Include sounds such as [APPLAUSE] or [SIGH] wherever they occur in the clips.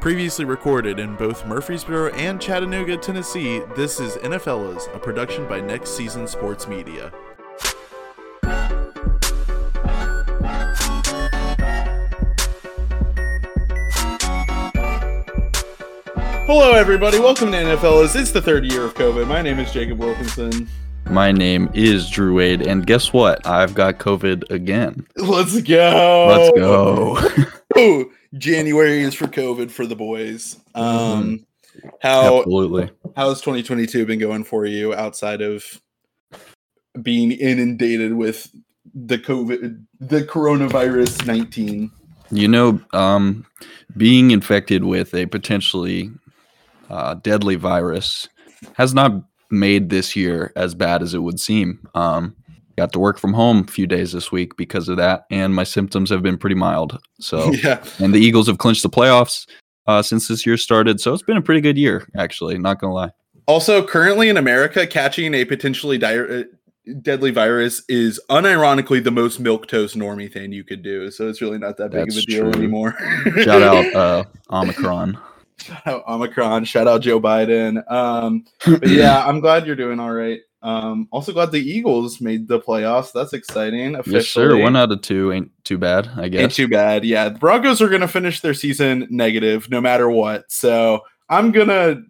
Previously recorded in both Murfreesboro and Chattanooga, Tennessee, this is NFLas, a production by Next Season Sports Media. Hello, everybody. Welcome to NFLas. It's the third year of COVID. My name is Jacob Wilkinson. My name is Drew Wade, and guess what? I've got COVID again. Let's go. Let's go. January is for COVID for the boys. Um, how Absolutely. how's 2022 been going for you outside of being inundated with the COVID, the coronavirus 19? You know, um, being infected with a potentially uh, deadly virus has not made this year as bad as it would seem. Um, got to work from home a few days this week because of that, and my symptoms have been pretty mild. So, [LAUGHS] Yeah, and the Eagles have clinched the playoffs uh, since this year started. So it's been a pretty good year, actually. Not gonna lie. Also, currently in America, catching a potentially di- uh, deadly virus is unironically the most milk toast normie thing you could do. So it's really not that big That's of a deal true. anymore. Shout out [LAUGHS] uh, Omicron. Shout out Omicron. Shout out Joe Biden. Um, but [CLEARS THROAT] yeah, I'm glad you're doing all right. Um, also glad the Eagles made the playoffs. That's exciting. Officially. Yes, sir. One out of two ain't too bad, I guess. Ain't too bad. Yeah, the Broncos are gonna finish their season negative no matter what. So I'm gonna.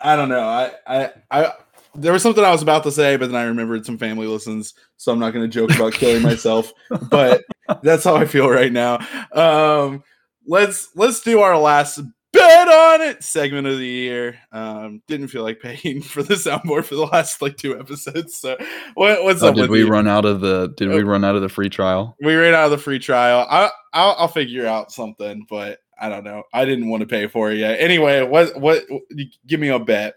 I don't know. I I I. There was something I was about to say, but then I remembered some family listens, so I'm not going to joke about killing myself. [LAUGHS] But that's how I feel right now. Um, let's let's do our last bet on it segment of the year. Um, didn't feel like paying [LAUGHS] for the soundboard for the last like two episodes. So what, what's Oh, up? did we you? run out of the? Did we Oh. run out of the free trial? We ran out of the free trial. I I'll, I'll figure out something, but I don't know. I didn't want to pay for it yet. Anyway, what what? Give me a bet.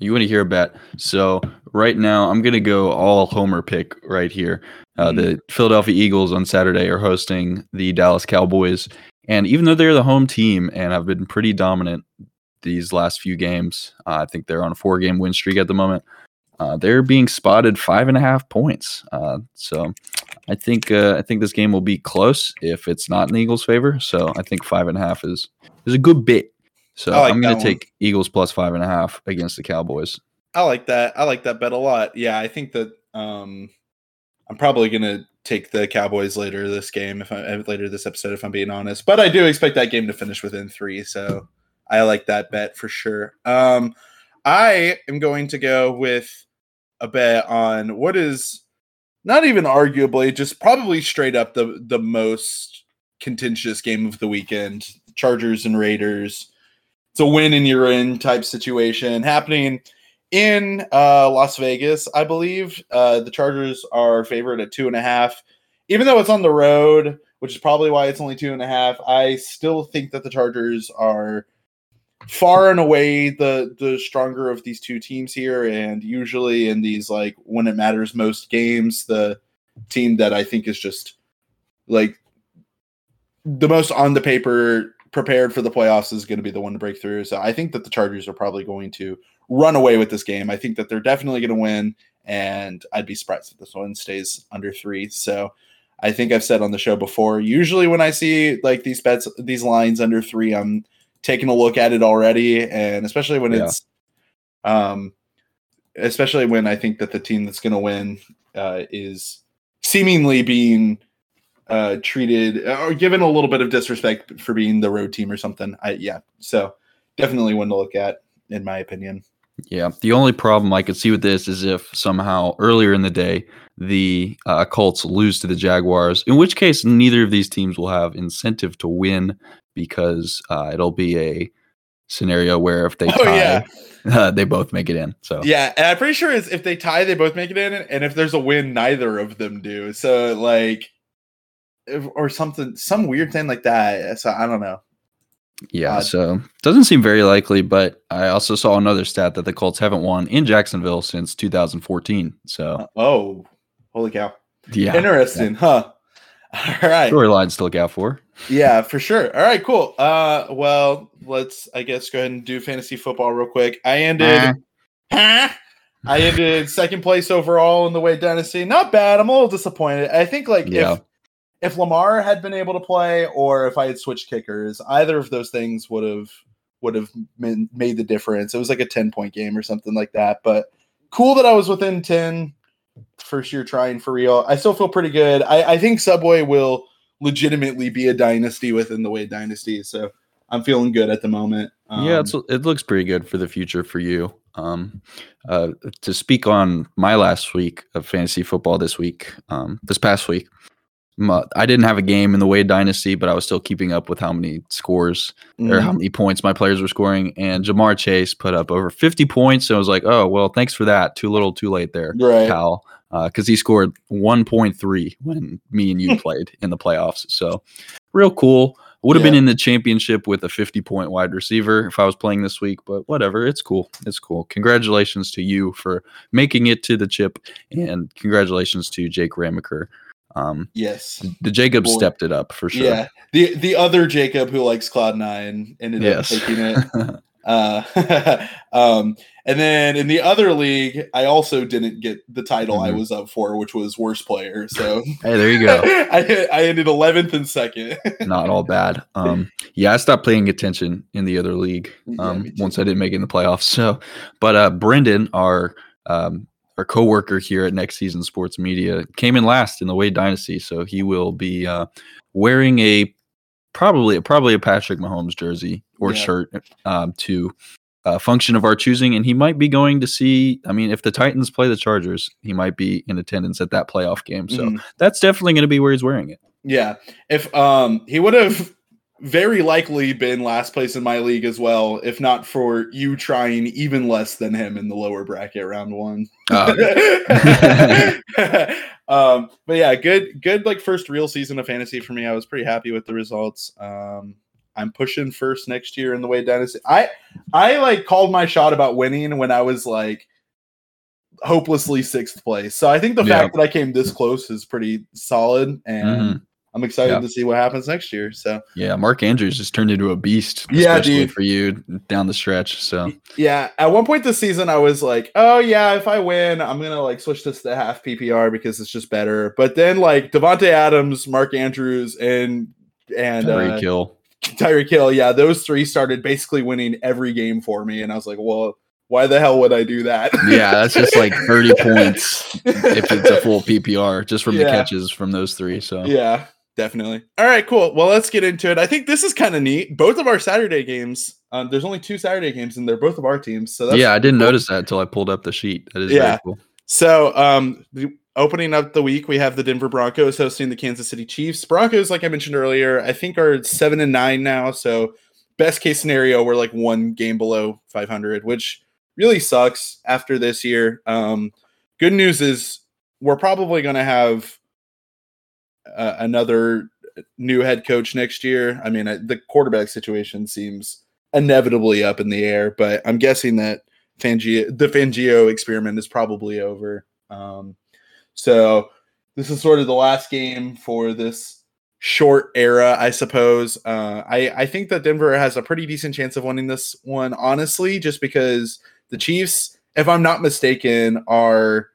You want to hear a bet? So right now, I'm gonna go all Homer pick right here. Uh, Mhm. The Philadelphia Eagles on Saturday are hosting the Dallas Cowboys, and even though they're the home team and have been pretty dominant these last few games, uh, I think they're on a four-game win streak at the moment. Uh, they're being spotted five and a half points. Uh, so I think uh, I think this game will be close if it's not in the Eagles' favor. So I think five and a half is is a good bit. So like I'm going to take Eagles plus five and a half against the Cowboys. I like that. I like that bet a lot. Yeah, I think that um, I'm probably gonna take the Cowboys later this game if I uh, later this episode if I'm being honest. But I do expect that game to finish within three, so I like that bet for sure. Um, I am going to go with a bet on what is not even arguably, just probably straight up the the most contentious game of the weekend: Chargers and Raiders. It's a win and you're in type situation happening in uh, Las Vegas, I believe. Uh, the Chargers are favored at two and a half. Even though it's on the road, which is probably why it's only two and a half, I still think that the Chargers are far and away the the stronger of these two teams here. And usually in these like when it matters most games, the team that I think is just like the most on the paper prepared for the playoffs is going to be the one to break through. So I think that the Chargers are probably going to run away with this game. I think that they're definitely going to win, and I'd be surprised if this one stays under three. So I think I've said on the show before. Usually, when I see like these bets, these lines under three, I'm taking a look at it already, and especially when Yeah. it's, um, especially when I think that the team that's going to win uh, is seemingly being uh treated or given a little bit of disrespect for being the road team or something i yeah so definitely one to look at in my opinion Yeah. The only problem I could see with this is if somehow earlier in the day the uh, Colts lose to the Jaguars, in which case neither of these teams will have incentive to win because uh, it'll be a scenario where if they Oh, tie, yeah. [LAUGHS] uh, they both make it in. So yeah and i'm pretty sure it's, if they tie they both make it in and if there's a win neither of them do so like or something some weird thing like that so i don't know yeah, odd. so doesn't seem very likely. But I also saw another stat that the Colts haven't won in Jacksonville since 2014. So uh, oh holy cow yeah, interesting huh [LAUGHS] all right storylines to look out for. Yeah, for sure. All right, cool. Uh, well, let's I guess go ahead and do fantasy football real quick. I ended. Ah. Huh? I ended second place overall in the Wade Dynasty. Not bad. I'm a little disappointed. I think like Yeah. if if Lamar had been able to play, or if I had switched kickers, either of those things would have would have made the difference. It was like a ten point game or something like that. But cool that I was within ten. First year trying for real. I still feel pretty good. I, I think Subway will legitimately be a dynasty within the Wade Dynasty. So I'm feeling good at the moment. Um, yeah, it looks pretty good for the future for you. Um, uh, to speak on my last week of fantasy football this week, um, this past week, my, I didn't have a game in the Wade Dynasty, but I was still keeping up with how many scores mm. or how mm-hmm. many points my players were scoring. And Ja'Marr Chase put up over 50 points. So I was like, oh, well, thanks for that. Too little, too late there, right. pal. Because uh, he scored 1.3 when me and you [LAUGHS] played in the playoffs. So real cool. Would have yeah. been in the championship with a 50 point wide receiver if I was playing this week, but whatever. It's cool. It's cool. Congratulations to you for making it to the chip, and congratulations to Jake Ramaker. Um, yes, the Jacob Boy. stepped it up for sure. Yeah, the the other Jacob who likes Cloud Nine ended yes. up taking it. [LAUGHS] Uh, [LAUGHS] um, and then in the other league, I also didn't get the title mm-hmm. I was up for, which was worst player. So [LAUGHS] hey, there you go. I I ended eleventh and second. Not all bad. Um, yeah, I stopped paying attention in the other league um, yeah, once I didn't make it in the playoffs. So, but uh, Brendan, our um, our coworker here at Next Season Sports Media, came in last in the Wade Dynasty, so he will be uh, wearing a probably probably a Patrick Mahomes jersey or yeah. shirt um, to a function of our choosing, and he might be going to see. I mean, if the Titans play the Chargers, he might be in attendance at that playoff game. So mm. that's definitely going to be where he's wearing it. Yeah, if um he would have very likely been last place in my league as well, if not for you trying even less than him in the lower bracket round one. Oh. [LAUGHS] um, but yeah, good, good like first real season of fantasy for me. I was pretty happy with the results. Um, I'm pushing first next year in the Wade Dynasty. I I like called my shot about winning when I was like hopelessly sixth place. So I think the yeah. fact that I came this close is pretty solid and. Mm-hmm I'm excited to see what happens next year. So yeah, Mark Andrews just turned into a beast. Yeah, dude. for you down the stretch. So yeah, at one point this season, I was like, oh yeah, if I win, I'm gonna like switch this to half PPR because it's just better. But then like Davante Adams, Mark Andrews, and and Tyreek uh, Hill. Tyreek Hill, yeah, those three started basically winning every game for me, and I was like, well, why the hell would I do that? yeah, that's just like 30 [LAUGHS] points if it's a full PPR just from yeah. the catches from those three. So yeah, Definitely. All right, cool. Well, let's get into it. I think this is kind of neat. Both of our Saturday games. Um, there's only two Saturday games, and they're both of our teams. So yeah, I didn't cool. notice that until I pulled up the sheet. That is yeah. cool. So, um, the, opening up the week, we have the Denver Broncos hosting the Kansas City Chiefs. Broncos, like I mentioned earlier, I think are seven and nine now. So, best case scenario, we're like one game below 500, which really sucks after this year. Um, good news is we're probably going to have uh, another new head coach next year. I mean, the quarterback situation seems inevitably up in the air, but I'm guessing that Fangio, the Fangio experiment is probably over. Um, so this is sort of the last game for this short era, I suppose. Uh, I I think that Denver has a pretty decent chance of winning this one, honestly, just because the Chiefs, if I'm not mistaken, are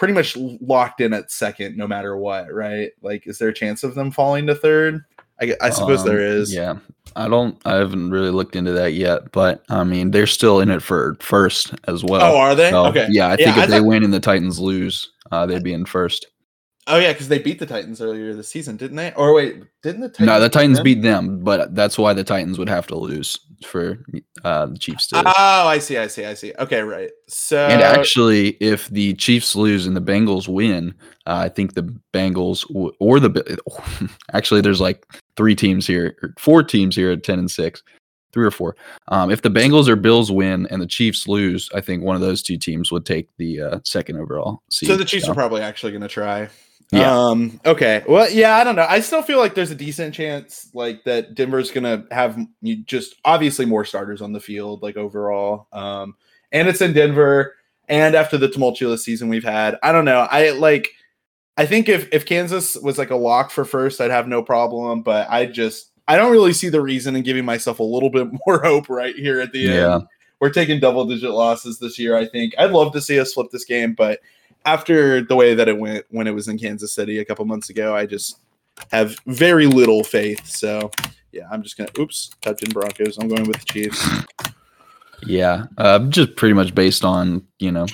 pretty much locked in at second no matter what, right? Like, is there a chance of them falling to third? I, I suppose um, there is. Yeah. I don't, I haven't really looked into that yet, but I mean, they're still in it for first as well. Oh, are they? So, okay. Yeah. I think yeah, if I they win and the Titans lose, uh, they'd be in first. Oh yeah, because they beat the Titans earlier this season, didn't they? Or wait, didn't the Titans no? The Titans beat them, but that's why the Titans would have to lose for uh, the Chiefs to. Oh, I see, I see, I see. Okay, right. So and actually, if the Chiefs lose and the Bengals win, uh, I think the Bengals w- or the [LAUGHS] actually there's like three teams here, four teams here at ten and six three or four. Um, if the Bengals or Bills win and the Chiefs lose, I think one of those two teams would take the uh, second overall seed. So the Chiefs so. are probably actually going to try. Yeah. Um, okay. Well, yeah, I don't know. I still feel like there's a decent chance like that Denver's gonna have just obviously more starters on the field, like overall. Um, and it's in Denver, and after the tumultuous season we've had, I don't know. I like I think if if Kansas was like a lock for first, I'd have no problem, but I just I don't really see the reason in giving myself a little bit [LAUGHS] more hope right here at the yeah. end. We're taking double digit losses this year, I think. I'd love to see us flip this game, but after the way that it went when it was in Kansas City a couple months ago, I just have very little faith. So yeah, I'm just gonna oops, typed in Broncos. I'm going with the Chiefs. Yeah, uh, just pretty much based on you know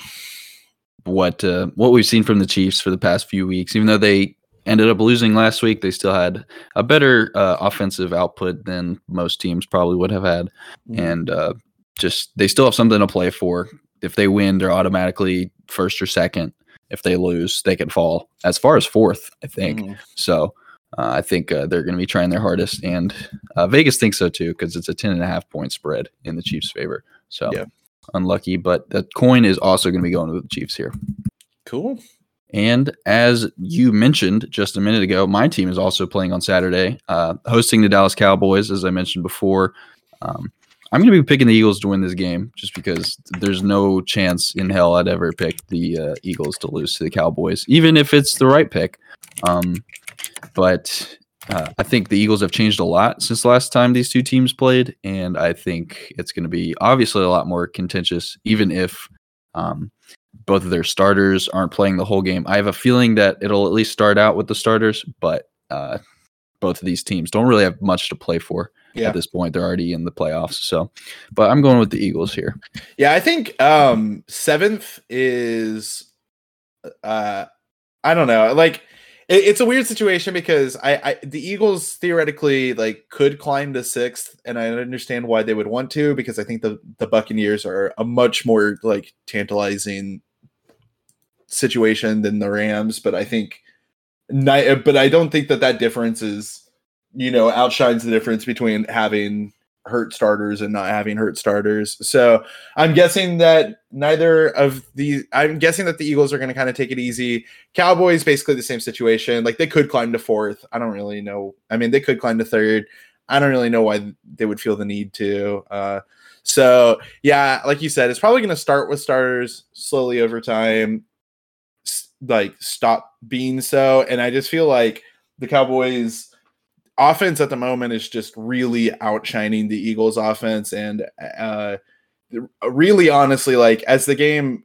what uh, what we've seen from the Chiefs for the past few weeks. Even though they ended up losing last week, they still had a better uh, offensive output than most teams probably would have had, Mm. and uh, just they still have something to play for. If they win, they're automatically first or second. If they lose, they could fall as far as fourth. I think. Mhm. So uh, I think uh, they're going to be trying their hardest, and uh, Vegas thinks so too because it's a ten and a half point spread in the Chiefs' favor. So Yeah. unlucky, but the coin is also going to be going to the Chiefs here. Cool. And as you mentioned just a minute ago, my team is also playing on Saturday, uh, hosting the Dallas Cowboys, as I mentioned before. Um, I'm going to be picking the Eagles to win this game just because there's no chance in hell I'd ever pick the uh, Eagles to lose to the Cowboys, even if it's the right pick. Um, but uh, I think the Eagles have changed a lot since last time these two teams played, and I think it's going to be obviously a lot more contentious, even if um, both of their starters aren't playing the whole game. I have a feeling that it'll at least start out with the starters, but uh, both of these teams don't really have much to play for Yeah. at this point. They're already in the playoffs, so. But I'm going with the Eagles here. Yeah, I think um seventh is uh I don't know. Like it, it's a weird situation because I, I the Eagles theoretically like could climb to sixth, and I understand why they would want to because I think the the Buccaneers are a much more like tantalizing situation than the Rams, but I think but I don't think that that difference is you know outshines the difference between having hurt starters and not having hurt starters. So I'm guessing that neither of the I'm guessing that the Eagles are going to kind of take it easy. Cowboys basically the same situation. Like they could climb to fourth. I don't really know. I mean, they could climb to third. I don't really know why they would feel the need to. Uh, so yeah, like you said, it's probably going to start with starters slowly over time, like stop being so. And I just feel like the Cowboys offense at the moment is just really outshining the Eagles offense and uh really honestly like as the game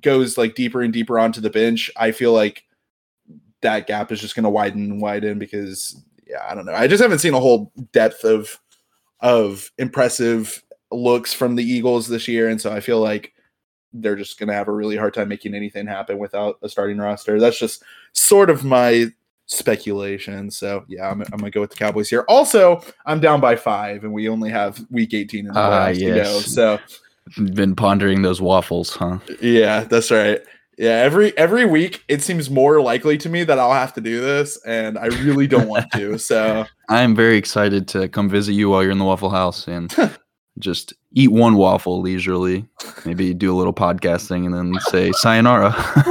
goes like deeper and deeper onto the bench I feel like that gap is just going to widen and widen because yeah I don't know I just haven't seen a whole depth of of impressive looks from the Eagles this year and so I feel like they're just going to have a really hard time making anything happen without a starting roster that's just sort of my speculation. So yeah, I'm, I'm gonna go with the Cowboys here. Also, I'm down by five, and we only have Week 18 in the Ah, playoffs to go. So Been pondering those waffles, huh? yeah, that's right. Yeah, every every week it seems more likely to me that I'll have to do this, and I really don't want to. So [LAUGHS] I'm very excited to come visit you while you're in the Waffle House and [LAUGHS] just eat one waffle leisurely. Maybe do a little podcasting and then say sayonara. [LAUGHS]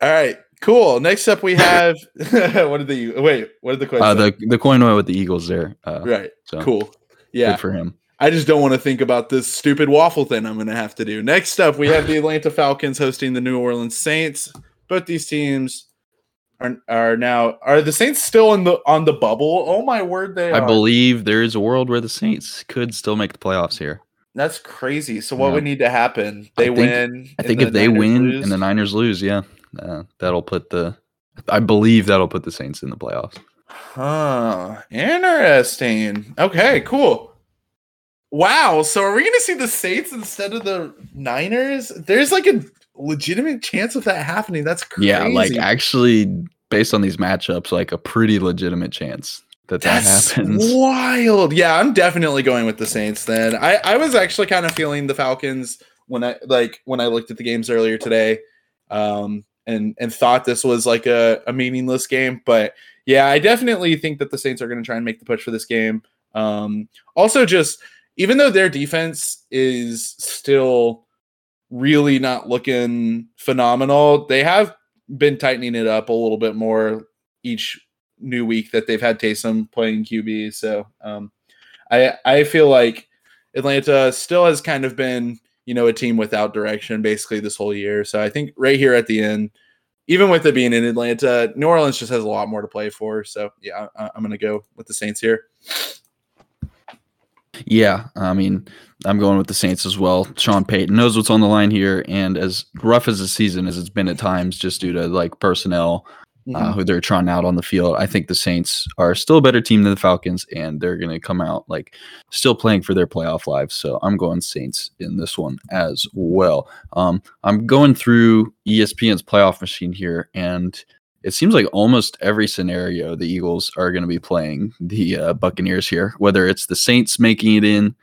all right, cool. Next up we have [LAUGHS] what did the wait? What did the question? uh, the the coin went with the Eagles there. Uh, right, so cool. Yeah, good for him. I just don't want to think about this stupid waffle thing I'm going to have to do. Next up, we have the Atlanta Falcons hosting the New Orleans Saints. Both these teams are are now are the Saints still in the on the bubble? Oh my word, they I are. believe there is a world where the Saints could still make the playoffs here. That's crazy. So what Yeah. would need to happen? I They think- win. I think the if they Niners win lose? and the Niners lose, yeah, uh, that'll put the. I believe that'll put the Saints in the playoffs. Huh. Interesting. Okay, cool. Wow. So are we going to see the Saints instead of the Niners? There's like a legitimate chance of that happening. That's crazy. Yeah, like actually, based on these matchups, like a pretty legitimate chance that that happens. [LAUGHS] wild. Yeah, I'm definitely going with the Saints then. I, I was actually kind of feeling the Falcons when I like when I looked at the games earlier today. Um and and thought this was like a, a meaningless game. But yeah, I definitely think that the Saints are going to try and make the push for this game. Um also just even though their defense is still really not looking phenomenal, they have been tightening it up a little bit more each new week that they've had Taysom playing QB. So um, I I feel like Atlanta still has kind of been you know a team without direction basically this whole year. So I think right here at the end, even with it being in Atlanta, New Orleans just has a lot more to play for. So yeah, I, I'm gonna go with the Saints here. Yeah, I mean, I'm going with the Saints as well. Sean Payton knows what's on the line here, and as rough as the season as it's been at times, just due to like personnel, uh, who they're trying out on the field. I think the Saints are still a better team than the Falcons, and they're going to come out like still playing for their playoff lives. So I'm going Saints in this one as well. Um, I'm going through ESPN's playoff machine here, and it seems like almost every scenario the Eagles are going to be playing the uh, Buccaneers here, whether it's the Saints making it in.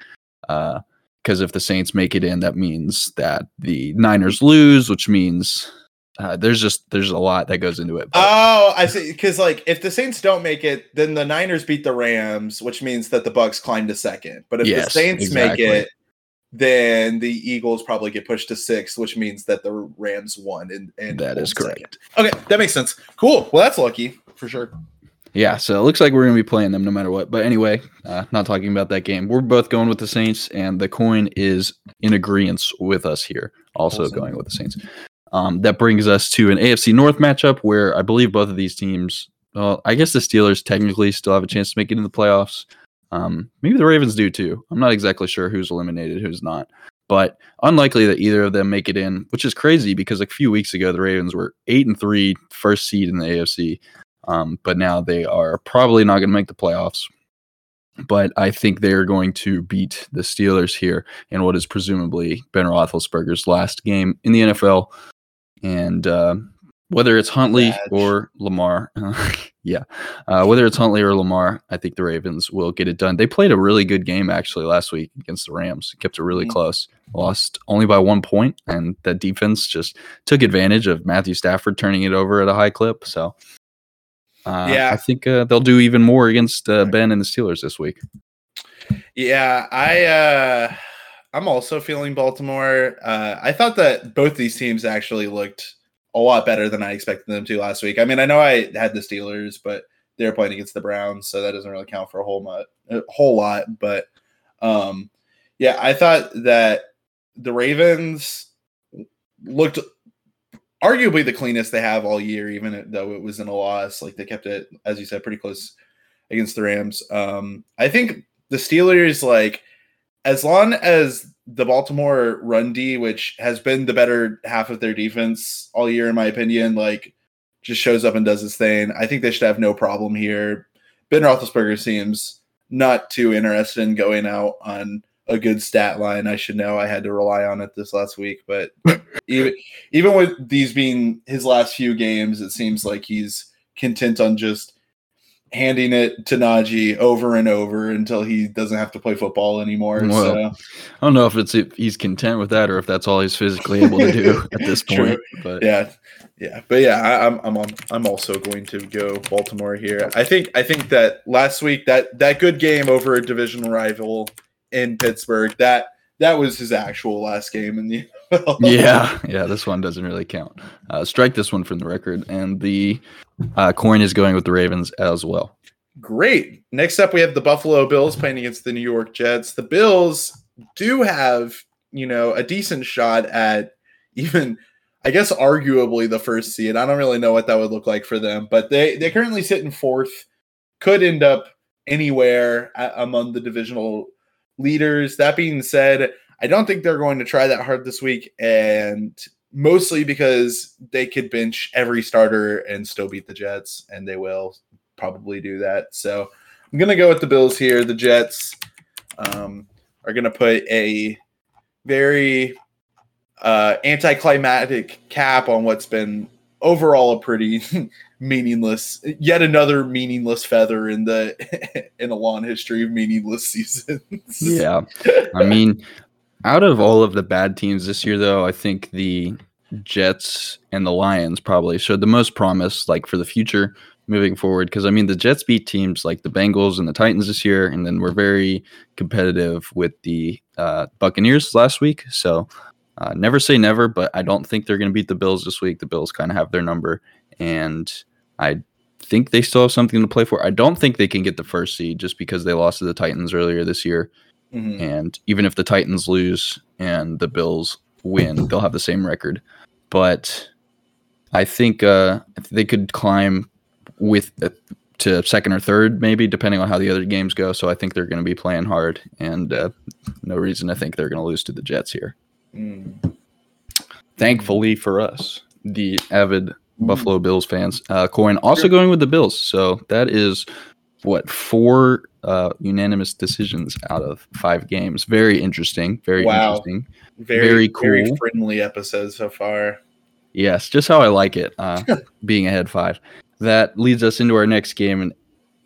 Because if the Saints make it in, that means that the Niners lose, which means uh, there's just there's a lot that goes into it. but- Oh, I see. Because like, if the Saints don't make it, then the Niners beat the Rams, which means that the Bucks climb to second. But if the Saints exactly. make it, then the Eagles probably get pushed to sixth, which means that the Rams won. And, and That is correct. second. Okay, that makes sense. Cool. Well, that's lucky for sure. Yeah, so it looks like we're going to be playing them no matter what. But anyway, uh, not talking about that game. We're both going with the Saints, and the coin is in agreement with us here, also Awesome. going with the Saints. Um, that brings us to an AFC North matchup where I believe both of these teams, well, I guess the Steelers technically still have a chance to make it in the playoffs. Um, maybe the Ravens do too. I'm not exactly sure who's eliminated, who's not. But unlikely that either of them make it in, which is crazy because a few weeks ago the Ravens were eight and three, first seed in the AFC. Um, but now they are probably not going to make the playoffs. But I think they are going to beat the Steelers here in what is presumably Ben Roethlisberger's last game in the NFL. And uh, whether it's Huntley Badge. or Lamar, [LAUGHS] yeah, uh, whether it's Huntley or Lamar, I think the Ravens will get it done. They played a really good game actually last week against the Rams, kept it really Mhm. close, lost only by one point, and that defense just took advantage of Matthew Stafford turning it over at a high clip. So, uh, Yeah. I think uh, they'll do even more against uh, Ben and the Steelers this week. Yeah, I uh I'm also feeling Baltimore. Uh I thought that both these teams actually looked a lot better than I expected them to last week. I mean, I know I had the Steelers, but they're playing against the Browns, so that doesn't really count for a whole lot a whole lot, but um yeah, I thought that the Ravens looked arguably the cleanest they have all year, even though it was in a loss. Like they kept it, as you said, pretty close against the Rams. Um, I think the Steelers, like, as long as the Baltimore run D, which has been the better half of their defense all year, in my opinion, like, just shows up and does his thing. I think they should have no problem here. Ben Roethlisberger seems not too interested in going out on a good stat line. I should know. I had to rely on it this last week, but [LAUGHS] even even with these being his last few games, it seems like he's content on just handing it to Najee over and over until he doesn't have to play football anymore. Well, so I don't know if it's if he's content with that or if that's all he's physically able to do [LAUGHS] at this True. point. But yeah, yeah, but yeah, I, I'm I'm on, I'm also going to go Baltimore here. I think I think that last week that that good game over a divisional rival in Pittsburgh that that was his actual last game in the NFL. [LAUGHS] yeah, [LAUGHS] yeah, this one doesn't really count. Uh, strike this one from the record, and the uh, coin is going with the Ravens as well. Great. Next up, we have the Buffalo Bills playing against the New York Jets. The Bills do have, you know, a decent shot at even, I guess, arguably the first seed. I don't really know what that would look like for them, but they they currently sit in fourth. Could end up anywhere among the divisional leaders. That being said, I don't think they're going to try that hard this week, and mostly because they could bench every starter and still beat the Jets, and they will probably do that. So I'm gonna go with the Bills here. The Jets um, are gonna put a very uh, anticlimactic cap on what's been overall a pretty [LAUGHS] meaningless, yet another meaningless feather in the [LAUGHS] in a long history of meaningless seasons. Yeah, [LAUGHS] I mean, out of all of the bad teams this year, though, I think the Jets and the Lions probably showed the most promise, like for the future moving forward. Because I mean, the Jets beat teams like the Bengals and the Titans this year, and then we're very competitive with the uh, Buccaneers last week. So uh, never say never, but I don't think they're going to beat the Bills this week. The Bills kind of have their number, and I think they still have something to play for. I don't think they can get the first seed just because they lost to the Titans earlier this year. Mhm. And even if the Titans lose and the Bills win, they'll have the same record. But I think uh, they could climb with uh, to second or third, maybe depending on how the other games go. So I think they're going to be playing hard, and uh, no reason to think they're going to lose to the Jets here. Mm. Thankfully for us, the avid Buffalo Bills fans. Uh, coin also going with the Bills. So that is what four uh, unanimous decisions out of five games. Very interesting. Very Wow. interesting. Very, Very very cool. friendly episode so far. Yes, just how I like it. Uh, [LAUGHS] being ahead five. That leads us into our next game, an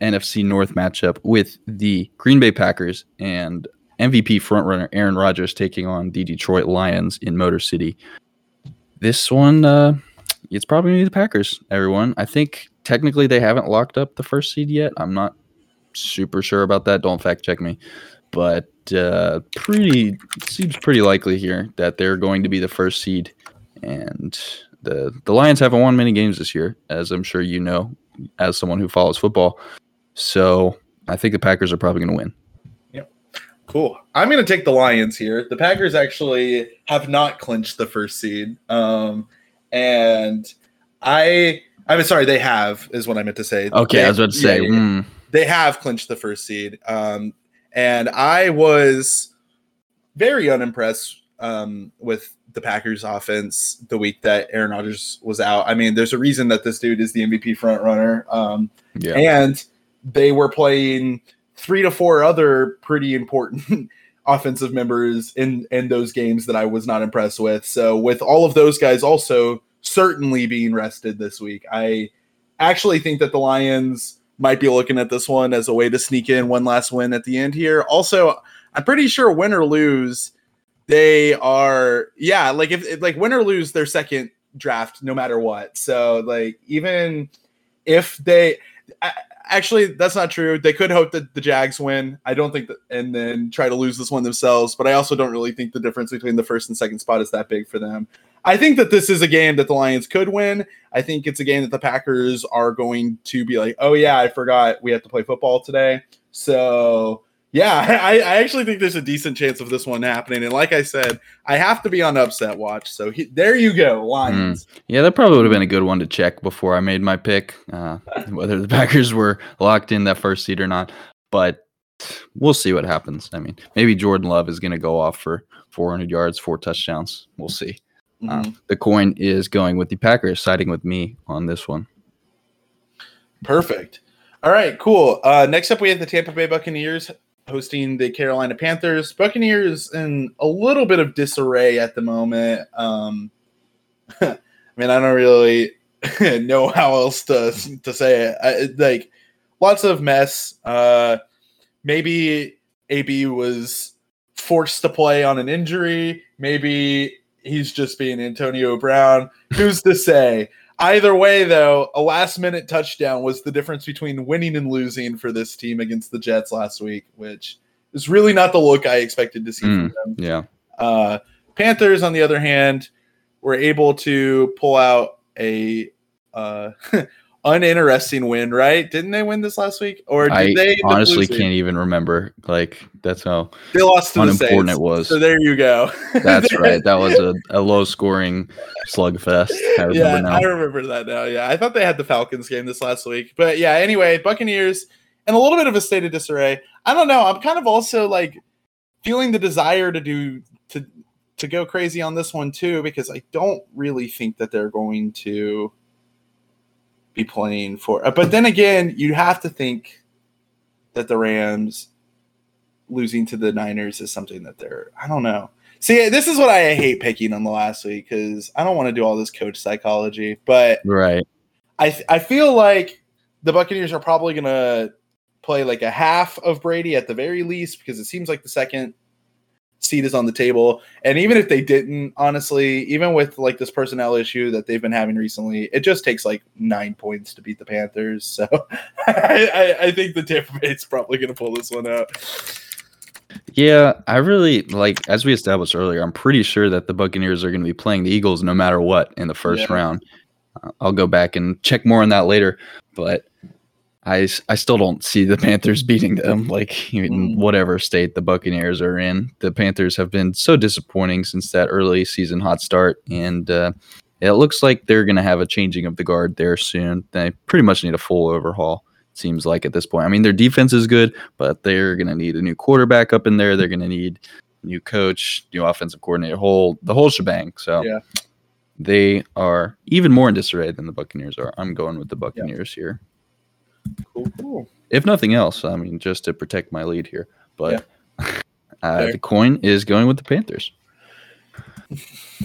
NFC North matchup with the Green Bay Packers and MVP frontrunner Aaron Rodgers taking on the Detroit Lions in Motor City. This one, uh, it's probably gonna be the Packers. Everyone, I think technically they haven't locked up the first seed yet. I'm not super sure about that. Don't fact check me, but uh, pretty seems pretty likely here that they're going to be the first seed and the the Lions haven't won many games this year, as I'm sure you know, as someone who follows football. So I think the Packers are probably going to win. Cool. I'm going to take the Lions here. The Packers actually have not clinched the first seed. Um, and I, I'm sorry, they have, is what I meant to say. Okay, They- I was about to say, yeah, mm, they have clinched the first seed. Um, and I was very unimpressed um, with the Packers offense the week that Aaron Rodgers was out. I mean, there's a reason that this dude is the MVP front runner. Um, yeah, and they were playing three to four other pretty important offensive members in in those games that I was not impressed with. So with all of those guys also certainly being rested this week, I actually think that the Lions might be looking at this one as a way to sneak in one last win at the end here. Also, I'm pretty sure win or lose, they are yeah, like if like win or lose their second draft no matter what. So like even if they I, actually that's not true. They could hope that the Jags win. I don't think that and then try to lose this one themselves, but I also don't really think the difference between the first and second spot is that big for them. I think that this is a game that the Lions could win. I think it's a game that the Packers are going to be like, "Oh yeah, I forgot we have to play football today." So, yeah, [LAUGHS] I, I actually think there's a decent chance of this one happening. And like I said, I have to be on upset watch. So he, there you go, Lions. yeah. That probably would have been a good one to check before I made my pick, uh, [LAUGHS] whether the [LAUGHS] Packers were locked in that first seed or not. But we'll see what happens. I mean, maybe Jordan Love is going to go off for 400 yards, four touchdowns. We'll see. Uh, Mhm. the coin is going with the Packers, siding with me on this one. Perfect. All right, cool. Uh, next up, we have the Tampa Bay Buccaneers hosting the Carolina Panthers. Buccaneers in a little bit of disarray at the moment. Um, [LAUGHS] I mean, I don't really [LAUGHS] know how else to to say it. I, like lots of mess. Uh, maybe AB was forced to play on an injury. Maybe he's just being Antonio Brown. Who's to say? Either way, though, a last minute touchdown was the difference between winning and losing for this team against the Jets last week, which is really not the look I expected to see from them. Yeah. Uh, Panthers, on the other hand, were able to pull out a uh, [LAUGHS] uninteresting win, right? Didn't they win this last week? Or did I they honestly losing? can't even remember. Like that's how They lost to the unimportant Saints. it was. So there you go. [LAUGHS] That's [LAUGHS] right. That was a, a low scoring slugfest. I remember yeah, now. I remember that now. Yeah, I thought they had the Falcons game this last week, but yeah. Anyway, Buccaneers and a little bit of a state of disarray. I don't know. I'm kind of also like feeling the desire to do to to go crazy on this one too because I don't really think that they're going to be playing for. uh, But then again, you have to think that the Rams losing to the Niners is something that they're. I don't know. See, this is what I hate picking on the last week because I don't want to do all this coach psychology, but Right. I I feel like the Buccaneers are probably gonna play like a half of Brady at the very least because it seems like the second seat is on the table. And even if they didn't, honestly, even with like this personnel issue that they've been having recently, it just takes like nine points to beat the Panthers. So [LAUGHS] I, I, I think the Tampa Bay's probably gonna pull this one out. Yeah, I really like as we established earlier. I'm pretty sure that the Buccaneers are going to be playing the Eagles no matter what in the first Yeah. round. Uh, I'll go back and check more on that later, but I I still don't see the [LAUGHS] Panthers beating them. [LAUGHS] Like in Mm. whatever state the Buccaneers are in, the Panthers have been so disappointing since that early season hot start, and uh, it looks like they're going to have a changing of the guard there soon. They pretty much need a full overhaul. Seems like at this point. I mean, their defense is good, but they're going to need a new quarterback up in there. They're going to need new coach, new offensive coordinator, whole the whole shebang. So Yeah. they are even more in disarray than the Buccaneers are. I'm going with the Buccaneers here. Cool, cool. If nothing else, I mean, just to protect my lead here. But [LAUGHS] uh, the coin is going with the Panthers.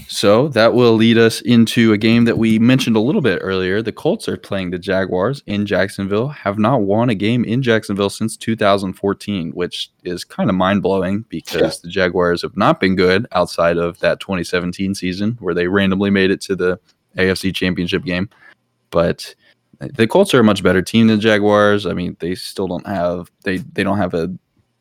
So that will lead us into a game that we mentioned a little bit earlier. The Colts are playing the Jaguars in Jacksonville, have not won a game in Jacksonville since 2014, which is kind of mind blowing because Yeah. the Jaguars have not been good outside of that 2017 season where they randomly made it to the AFC Championship game. But the Colts are a much better team than the Jaguars. I mean, they still don't have they they don't have a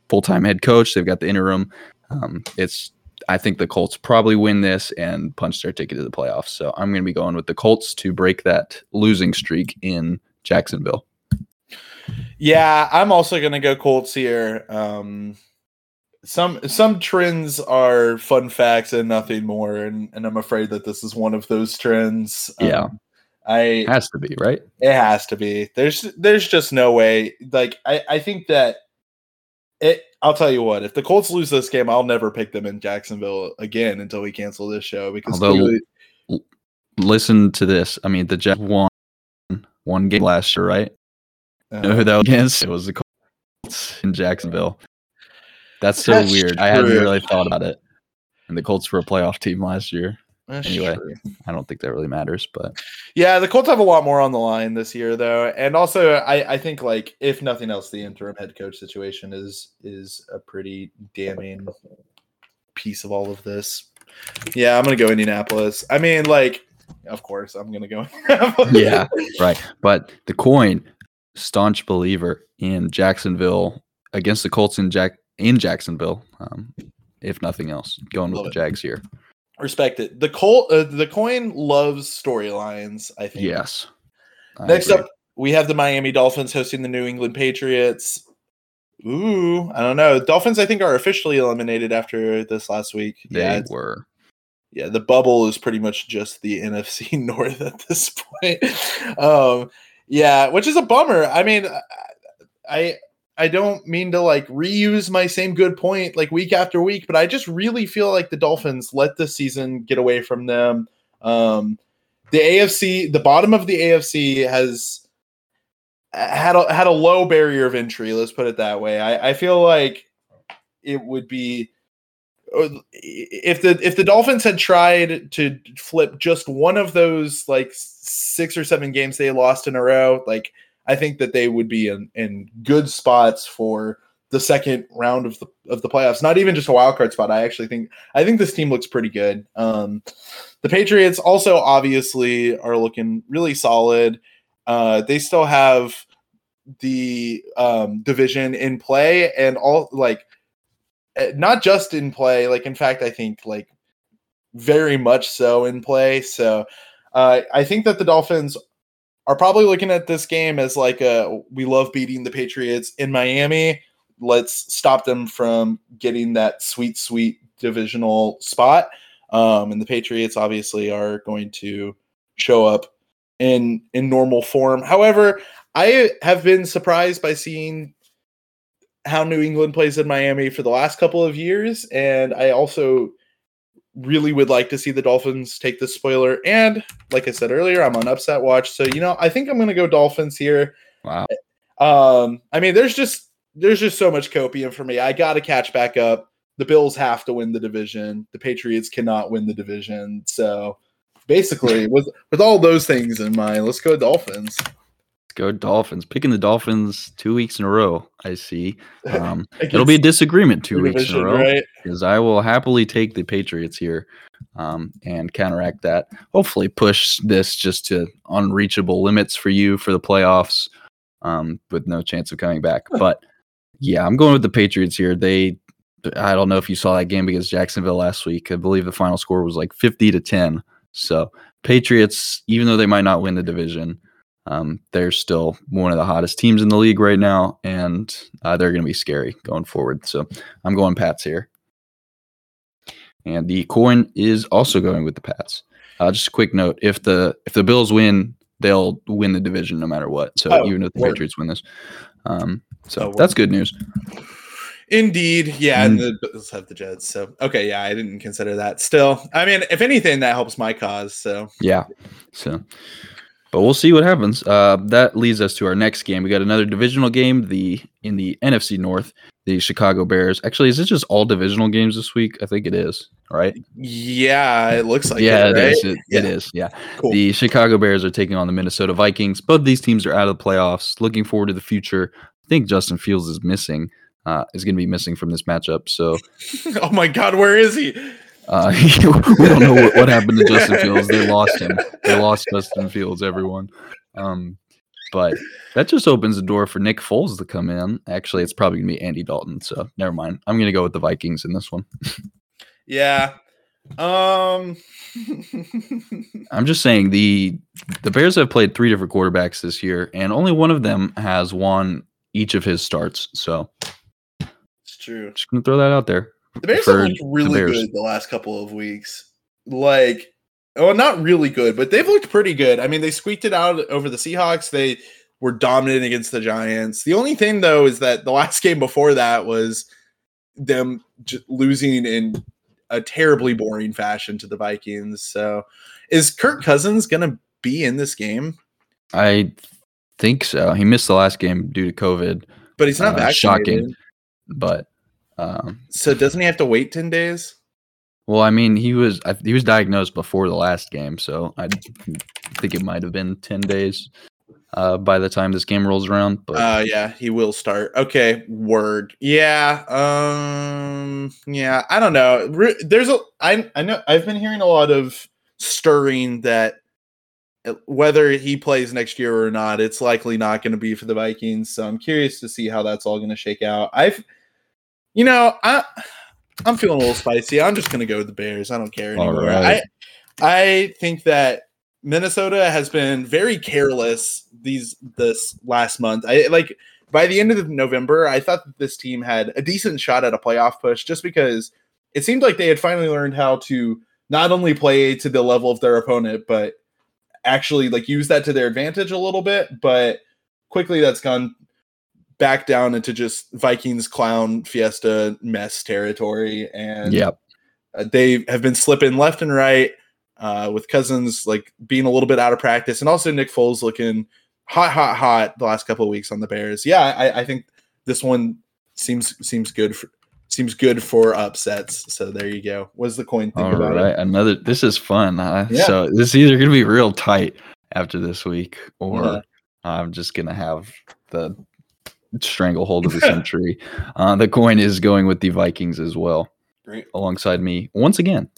full time head coach. They've got the interim. Um, it's I think the Colts probably win this and punch their ticket to the playoffs. So I'm going to be going with the Colts to break that losing streak in Jacksonville. Yeah, I'm also gonna go Colts here. Um, some some trends are fun facts and nothing more, and, and I'm afraid that this is one of those trends. Yeah. I It has to be right. It has to be. There's there's just no way. Like I, I think that it I'll tell you what, if the Colts lose this game, I'll never pick them in Jacksonville again until we cancel this show because Although- clearly- Listen to this. I mean, the Jets won one game last year, right? You know who uh, that was against? It was the Colts in Jacksonville. That's so That's weird. I hadn't really thought about it. And the Colts were a playoff team last year. That's anyway. true. I don't think that really matters, but Yeah, the Colts have a lot more on the line this year though. And also I, I think like if nothing else, the interim head coach situation is is a pretty damning piece of all of this. Yeah, I'm gonna go Indianapolis. I mean, like, of course, I'm gonna go. [LAUGHS] Indianapolis. Yeah. right. But the coin, staunch believer in Jacksonville against the Colts in Jack in Jacksonville. Um, if nothing else, going with Love the it. Jags here. Respect it. The Colt, uh, the coin loves storylines. I think. Yes. I Next agree. up, we have the Miami Dolphins hosting the New England Patriots. Ooh, I don't know. Dolphins, I think, are officially eliminated after this last week. they yeah, were. yeah, the bubble is pretty much just the [LAUGHS] NFC North at this [LAUGHS] point. Um, yeah, which is a bummer. I mean, I I don't mean to like reuse my same good point like week after week, but I just really feel like the Dolphins let the season get away from them. Um, the AFC, the bottom of the AFC has had a, had a low barrier of entry. Let's put it that way. I, I feel like it would be uh, if the if the Dolphins had tried to flip just one of those like six or seven games they lost in a row, like I think that they would be in, in good spots for the second round of the of the playoffs. Not even just a wild card spot. I actually think I think this team looks pretty good. Um, the Patriots also obviously are looking really solid. Uh, they still have the um, division in play and all like uh, not just in play like in fact i think like very much so in play so uh, i think that the dolphins are probably looking at this game as like a we love beating the patriots in miami. Let's stop them from getting that sweet sweet divisional spot. Um, and the patriots obviously are going to show up in in normal form. However i have been surprised by seeing how New England plays in Miami for the last couple of years, and I also really would like to see the Dolphins take the spoiler. And like I said earlier, I'm on upset watch, so you know I think I'm going to go Dolphins here. Wow. Um, I mean, there's just there's just so much copium for me. I got to catch back up. The Bills have to win the division. The Patriots cannot win the division. So basically, with with all those things in mind, let's go Dolphins. Go Dolphins. Picking the Dolphins two weeks in a row. I see. [LAUGHS] Um, it'll be a disagreement two weeks in a row. right? because I will happily take the Patriots here um, and counteract that. Hopefully, push this just to unreachable limits for you for the playoffs um, with no chance of coming back. [LAUGHS] But yeah, I'm going with the Patriots here. They, I don't know if you saw that game against Jacksonville last week. I believe the final score was like 50 to 10. So, Patriots, even though they might not win the division, um, they're still one of the hottest teams in the league right now, and uh, they're going to be scary going forward. So, I'm going Pats here. And the coin is also going with the Pats. Uh, just a quick note: if the if the Bills win, they'll win the division no matter what. So Oh, even if the word. Patriots win this, um, so Oh, that's good news. Indeed, yeah, and Mm. the Bills have the Jets. So okay, yeah, I didn't consider that. Still, I mean, if anything, that helps my cause. So Yeah. So, but we'll see what happens. Uh, that leads us to our next game. We got another divisional game. The in the NFC North, the Chicago Bears. Actually, is it just all divisional games this week? I think it is. Right? yeah, it looks like yeah, it, it right? is. It, it Yeah. is. Yeah. Cool. The Chicago Bears are taking on the Minnesota Vikings. Both these teams are out of the playoffs. Looking forward to the future. I think Justin Fields is missing. Uh, is going to be missing from this matchup. So [LAUGHS] oh my God, where is he? Uh, [LAUGHS] we don't know what, what happened to Justin Fields. They lost him. They lost Justin Fields. Everyone. Um, but that just opens the door for Nick Foles to come in. Actually, it's probably going to be Andy Dalton. So never mind. I'm going to go with the Vikings in this one. Yeah. Um. I'm just saying the the Bears have played three different quarterbacks this year, and only one of them has won each of his starts. So it's true. just gonna throw that out there. The Bears have looked really good the last couple of weeks. Like, oh, not really good, but they've looked pretty good. I mean, they squeaked it out over the Seahawks. They were dominant against the Giants. The only thing, though, is that the [LAUGHS] last game before that was them j- losing in a terribly boring fashion to the Vikings. So, is Kirk Cousins going to be in this game? I think so. He missed the last game due to COVID, But he's not Uh, shocking. but um, So, doesn't he have to wait 10 days? well, I mean, he was I, he was diagnosed before the last game, so I think it might have been ten days uh, by the time this game rolls around. But Uh yeah, he will start. Okay, word. Yeah. Um yeah, I don't know. Re- There's a I I know I've been hearing a lot of stirring that uh, whether he plays next year or not, it's likely not going to be for the Vikings. So I'm curious to see how that's all going to shake out. I've you know, I I'm feeling a little spicy. I'm just going to go with the Bears. I don't care anymore. right. I I think that Minnesota has been very careless these this last month. I like by the end of November, I thought that this team had a decent shot at a playoff push just because it seemed like they had finally learned how to not only play to the level of their opponent, but actually like use that to their advantage a little bit. But quickly that's gone back down into just Vikings clown fiesta mess territory. And yeah, uh, they have been slipping left and right uh, with Cousins like being a little bit out of practice, and also Nick Foles looking hot, hot, hot the last couple of weeks on the Bears. Yeah, I, I think this one seems seems good for seems good for upsets. So there you go. What's the coin think all about right. it? Another. This is fun. Huh? Yeah. So this is either gonna be real tight after this week, or Yeah. I'm just gonna have the stranglehold of the [LAUGHS] century. uh, the coin is going with the Vikings as well, Great. alongside me once again.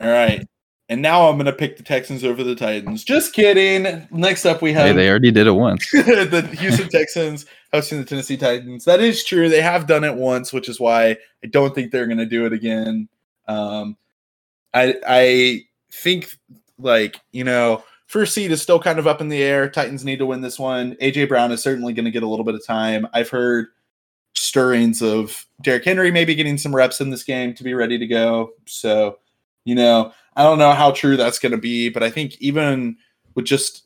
All right. And now I'm gonna pick the Texans over the Titans. Just kidding. Next up we Hey, have they already did it once. [LAUGHS] the Houston Texans hosting the Tennessee Titans. That is true. They have done it once, which is why I don't think they're going to do it again. Um, I I think like you know first seed is still kind of up in the air. Titans need to win this one. AJ Brown is certainly going to get a little bit of time. I've heard stirrings of Derrick Henry maybe getting some reps in this game to be ready to go. So you know I don't know how true that's going to be, but I think even with just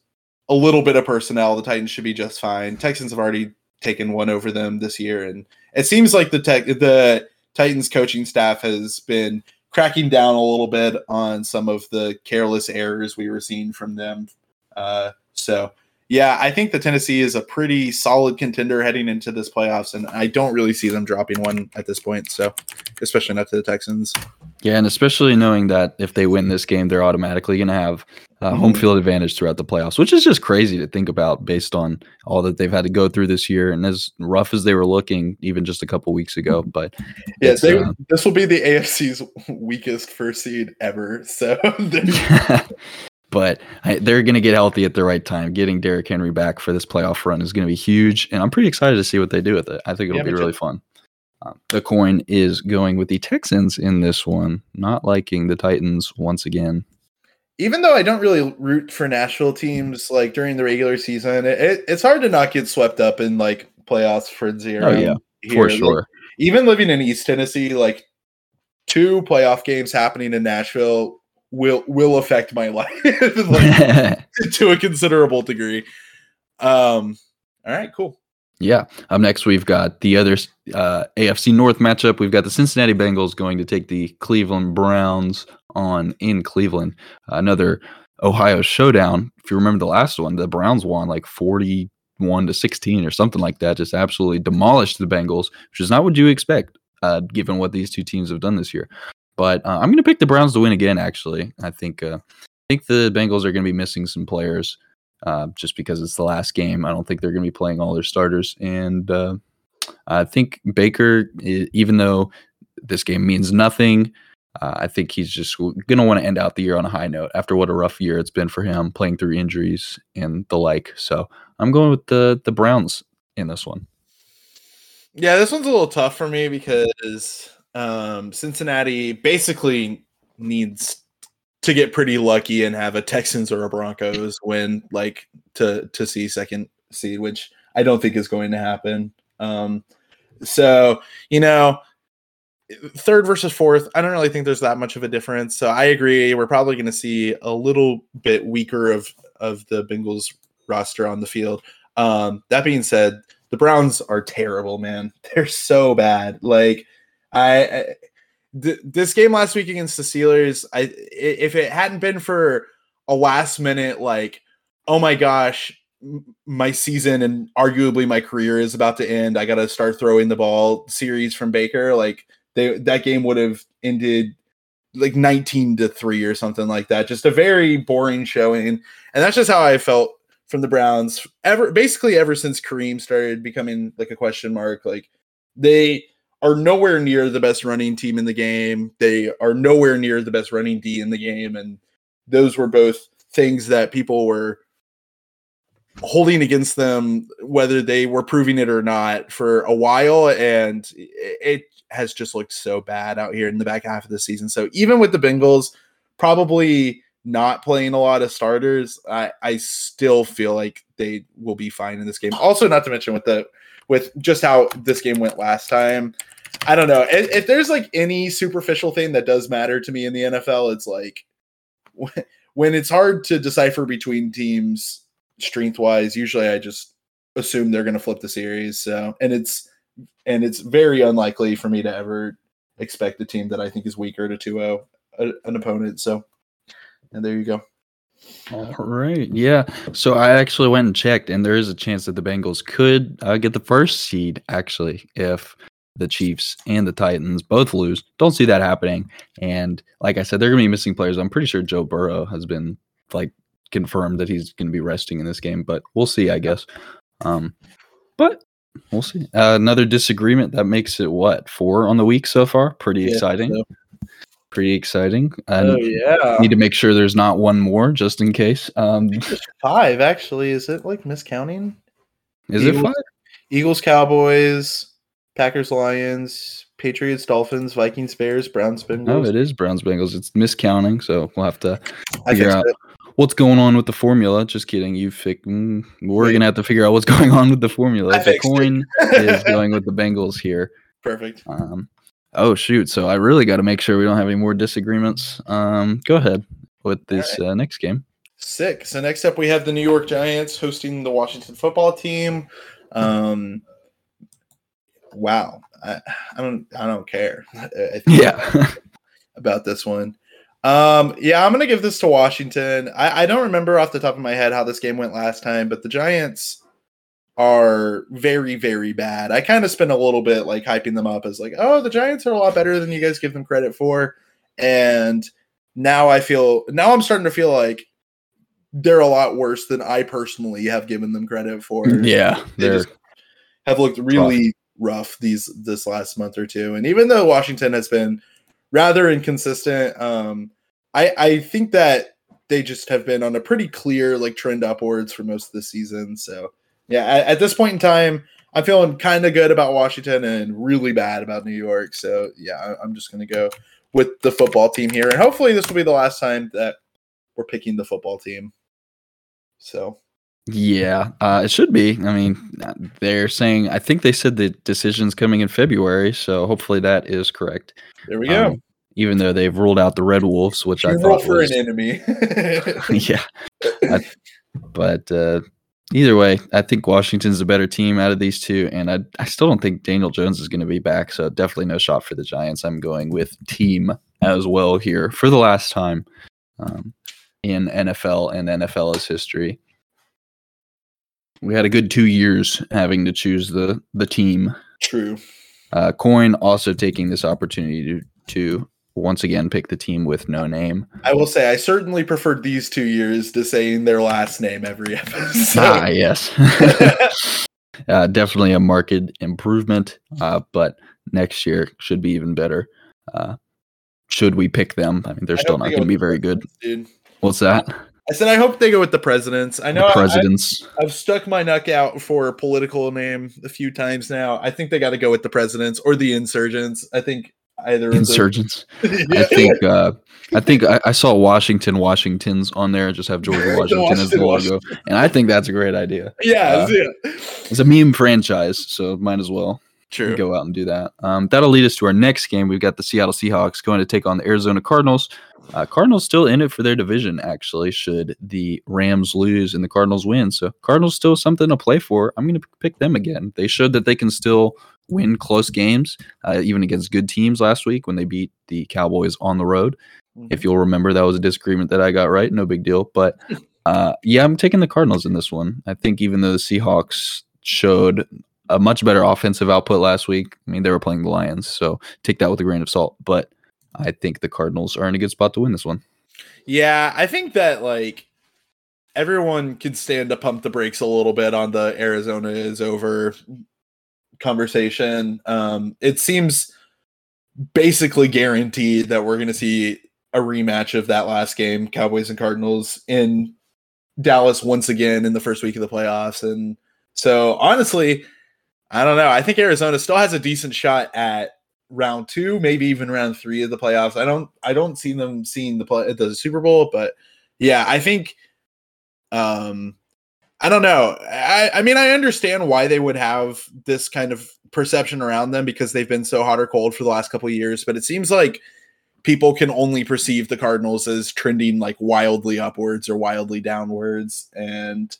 a little bit of personnel, the Titans should be just fine. Texans have already taken one over them this year, and it seems like the tech the Titans coaching staff has been cracking down a little bit on some of the careless errors we were seeing from them. Uh, so yeah, I think the Tennessee is a pretty solid contender heading into this playoffs, and I don't really see them dropping one at this point. So, especially not to the Texans. Yeah, and especially knowing that if they win this game, they're automatically going to have uh, home Mhm. field advantage throughout the playoffs, which is just crazy to think about based on all that they've had to go through this year and as rough as they were looking even just a couple weeks ago. [LAUGHS] But Yeah, they, uh, this will be the AFC's weakest first seed ever. So [LAUGHS] [LAUGHS] but I, they're going to get healthy at the right time. Getting Derrick Henry back for this playoff run is going to be huge, and I'm pretty excited to see what they do with it. I think it'll Yeah, be me too. really fun. Um, the coin is going with the Texans in this one, not liking the Titans once again. even though I don't really root for Nashville teams like during the regular season, it, it- it's hard to not get swept up in like playoffs frenzy. Oh, yeah, here. For Like, sure. even living in East Tennessee, like two playoff games happening in Nashville will will affect my [LAUGHS] life like, [LAUGHS] to a considerable degree. Um, all right, cool. Yeah. Up next, we've got the other uh, AFC North matchup. We've got the Cincinnati Bengals going to take the Cleveland Browns on in Cleveland. Another Ohio showdown. If you remember the last one, the Browns won like 41 to 16 or something like that. Just absolutely demolished the Bengals, which is not what you expect, uh, given what these two teams have done this year. But uh, I'm going to pick the Browns to win again. Actually, I think uh, I think the Bengals are going to be missing some players uh, just because it's the last game. I don't think they're going to be playing all their starters, and uh, I think Baker, even though this game means nothing, uh, I think he's just going to want to end out the year on a high note after what a rough year it's been for him, playing through injuries and the like. So I'm going with the the Browns in this one. Yeah, this one's a little tough for me because um, Cincinnati basically needs to get pretty lucky and have a Texans or a Broncos win, like to to see second seed, which I don't think is going to happen. Um, so you know, third versus fourth, I don't really think there's that much of a difference. So I agree. We're probably going to see a little bit weaker of of the Bengals roster on the field. Um, that being said, the Browns are terrible, man. They're so bad. Like I, I th- this game last week against the Steelers, I if it hadn't been for a last minute like, oh my gosh, my season and arguably my career is about to end. I got to start throwing the ball series from Baker. Like they that game would have ended like 19 to 3 or something like that. Just a very boring showing. And that's just how I felt from the Browns ever basically ever since Kareem started becoming like a question mark. Like they are nowhere near the best running team in the game. They are nowhere near the best running D in the game. And those were both things that people were holding against them, whether they were proving it or not, for a while. And it has just looked so bad out here in the back half of the season. So even with the Bengals probably not playing a lot of starters, I, I still feel like they will be fine in this game. Also, not to mention with the with just how this game went last time. I don't know. If, if there's like any superficial thing that does matter to me in the NFL, it's like [LAUGHS] when it's hard to decipher between teams strength wise, usually I just assume they're going to flip the series. So, and it's and it's very unlikely for me to ever expect a team that I think is weaker to 2-0 an opponent. So, and there you go. All right. Yeah. So I actually went and checked, and there is a chance that the Bengals could uh, get the first seed, actually, if the Chiefs and the Titans both lose. Don't see that happening. And like I said, they're going to be missing players. I'm pretty sure Joe Burrow has been like confirmed that he's going to be resting in this game, but we'll see, I guess. Um, but we'll see. Uh, another disagreement that makes it what four on the week so far. Pretty yeah, exciting. So. Pretty exciting. And oh yeah. Need to make sure there's not one more just in case. Um, five actually. Is it like miscounting? Is Eagles, it five? Eagles, Cowboys, Packers, Lions, Patriots, Dolphins, Vikings, Bears, Browns, Bengals. Oh, it is Browns, Bengals. It's miscounting, so we'll have to figure out. It what's going on with the formula. Just kidding. You fi- mm, we're gonna have to figure out what's [LAUGHS] going on with the formula. the coin [LAUGHS] is going with the Bengals here. Perfect. Um, oh shoot! So I really got to make sure we don't have any more disagreements. Um, go ahead with this right. uh, next game. Sick. So next up, we have the New York Giants hosting the Washington Football Team. Um, wow. I, I don't. I don't care. [LAUGHS] I yeah. [LAUGHS] about this one. Um, yeah, I'm gonna give this to Washington. I, I don't remember off the top of my head how this game went last time, but the Giants are very, very bad. I kind of spent a little bit like hyping them up as like, oh, the Giants are a lot better than you guys give them credit for. And now I feel now I'm starting to feel like they're a lot worse than I personally have given them credit for. Yeah. They just have looked really. Rough these this last month or two. And even though Washington has been rather inconsistent. Um, I I think that they just have been on a pretty clear like trend upwards for most of the season. So yeah, at, at this point in time, I'm feeling kind of good about Washington and really bad about New York. So yeah, I'm just gonna go with the football team here, and hopefully this will be the last time that we're picking the football team. So yeah, uh, it should be. I mean, they're saying. I think they said the decision's coming in February, so hopefully that is correct. There we go. Um, even though they've ruled out the Red Wolves, which you I thought for was, an enemy. [LAUGHS] yeah, I, but uh, either way, I think Washington's a better team out of these two, and I I still don't think Daniel Jones is going to be back. So definitely no shot for the Giants. I'm going with team as well here for the last time um, in NFL and NFL's history. We had a good two years having to choose the the team. True. Uh, Coin also taking this opportunity to to once again pick the team with no name. I will say I certainly preferred these two years to saying their last name every [LAUGHS] episode. Ah, yes. [LAUGHS] uh, definitely a marked improvement, uh, but next year should be even better. Uh, should we pick them? I mean, they're I still not going to be very good. Dude. What's that? I said I hope they go with the presidents. I know The presidents. I've stuck my neck out for a political name a few times now. I think they got to go with the presidents or the insurgents. I think either Insurgents. [LAUGHS] Yeah. I think. Uh, I think I, I saw Washington, Washingtons on there. Just have George [LAUGHS] The Washington as the Washington, logo, and I think that's a great idea. yeah, uh, yeah. It's a meme franchise, so might as well. True. go out and do that. Um, that'll lead us to our next game. We've got the Seattle Seahawks going to take on the Arizona Cardinals. Uh, Cardinals still in it for their division, actually, should the Rams lose and the Cardinals win. So, Cardinals still something to play for. I'm going to pick them again. They showed that they can still win close games, uh, even against good teams last week when they beat the Cowboys on the road. If you'll remember, that was a disagreement that I got right. No big deal. But [LAUGHS] uh, yeah, I'm taking the Cardinals in this one. I think even though the Seahawks showed a much better offensive output last week, I mean, they were playing the Lions. So take that with a grain of salt. But I think the Cardinals are in a good spot to win this one. Yeah, I think that like everyone could stand to pump the brakes a little bit on the Arizona is over conversation. Um, it seems basically guaranteed that we're going to see a rematch of that last game, Cowboys and Cardinals in Dallas once again in the first week of the playoffs. And so honestly, I don't know. I think Arizona still has a decent shot at round two, maybe even round three of the playoffs. I don't I don't see them seeing the play the Super Bowl, but yeah, I think um I don't know. I, I mean, I understand why they would have this kind of perception around them because they've been so hot or cold for the last couple of years. But it seems like people can only perceive the Cardinals as trending like wildly upwards or wildly downwards, and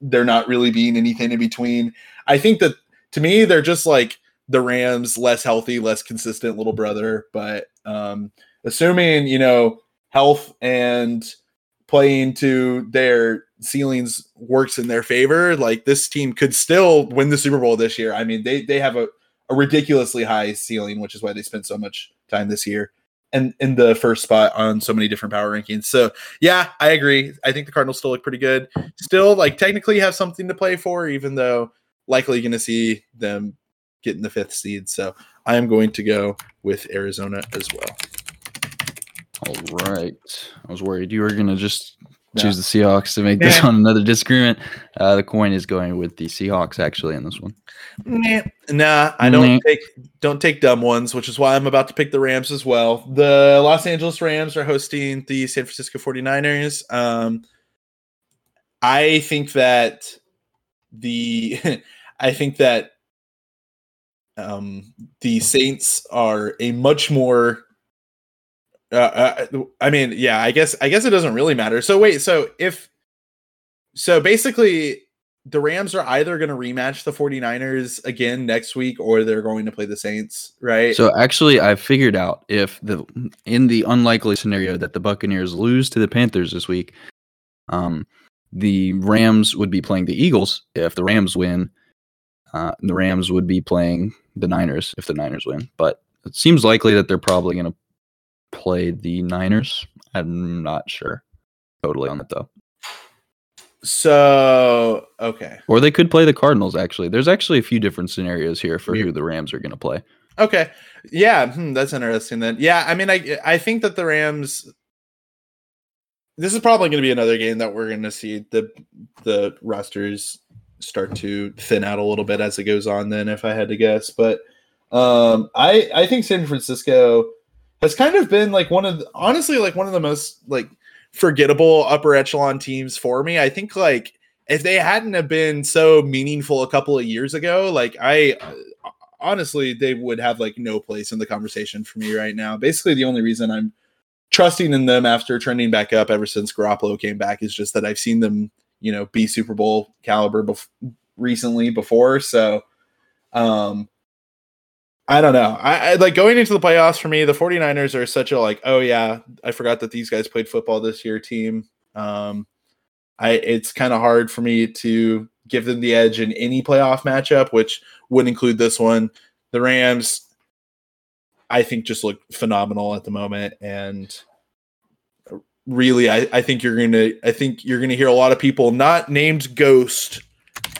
they're not really being anything in between. I think that to me, they're just like the Rams, less healthy, less consistent little brother. But um, assuming you know health and playing to their ceilings works in their favor, like this team could still win the Super Bowl this year. I mean, they they have a, a ridiculously high ceiling, which is why they spent so much time this year and in the first spot on so many different power rankings. So yeah, I agree. I think the Cardinals still look pretty good. Still, like technically have something to play for, even though likely going to see them getting the fifth seed. So I am going to go with Arizona as well. All right. I was worried you were going to just No. choose the Seahawks to make this Yeah. one another disagreement. Uh, the coin is going with the Seahawks, actually, in this one. Nah, nah, I don't Nah. take don't take dumb ones, which is why I'm about to pick the Rams as well. The Los Angeles Rams are hosting the San Francisco 49ers. Um I think that the [LAUGHS] I think that um the Saints are a much more uh, uh, I mean, yeah, I guess I guess it doesn't really matter. So wait, so if so basically the Rams are either going to rematch the 49ers again next week or they're going to play the Saints, right? So actually, I figured out if the in the unlikely scenario that the Buccaneers lose to the Panthers this week, um, the Rams would be playing the Eagles. If the Rams win, uh, the Rams would be playing the Niners if the Niners win. But it seems likely that they're probably going to play the Niners. I'm not sure totally on that though. so okay. Or they could play the Cardinals. Actually, there's actually a few different scenarios here for Yeah. who the Rams are going to play. Okay. Yeah, hmm, that's interesting then. Yeah, I mean I I think that the Rams this is probably going to be another game that we're going to see the the rosters start to thin out a little bit as it goes on then if I had to guess, but um I I think San Francisco has kind of been like one of the, honestly like one of the most like forgettable upper echelon teams for me. I think like if they hadn't have been so meaningful a couple of years ago, like I uh, honestly they would have like no place in the conversation for me right now. Basically, the only reason I'm trusting in them after trending back up ever since Garoppolo came back is just that I've seen them you know be Super Bowl caliber bef- recently before. So, um, I don't know. I, I, like going into the playoffs for me. The 49ers are such a like, oh yeah, I forgot that these guys played football this year team. Um, I it's kind of hard for me to give them the edge in any playoff matchup, which would include this one. The Rams, I think, just look phenomenal at the moment, and really, I, I think you're gonna, I think you're gonna hear a lot of people not named Ghost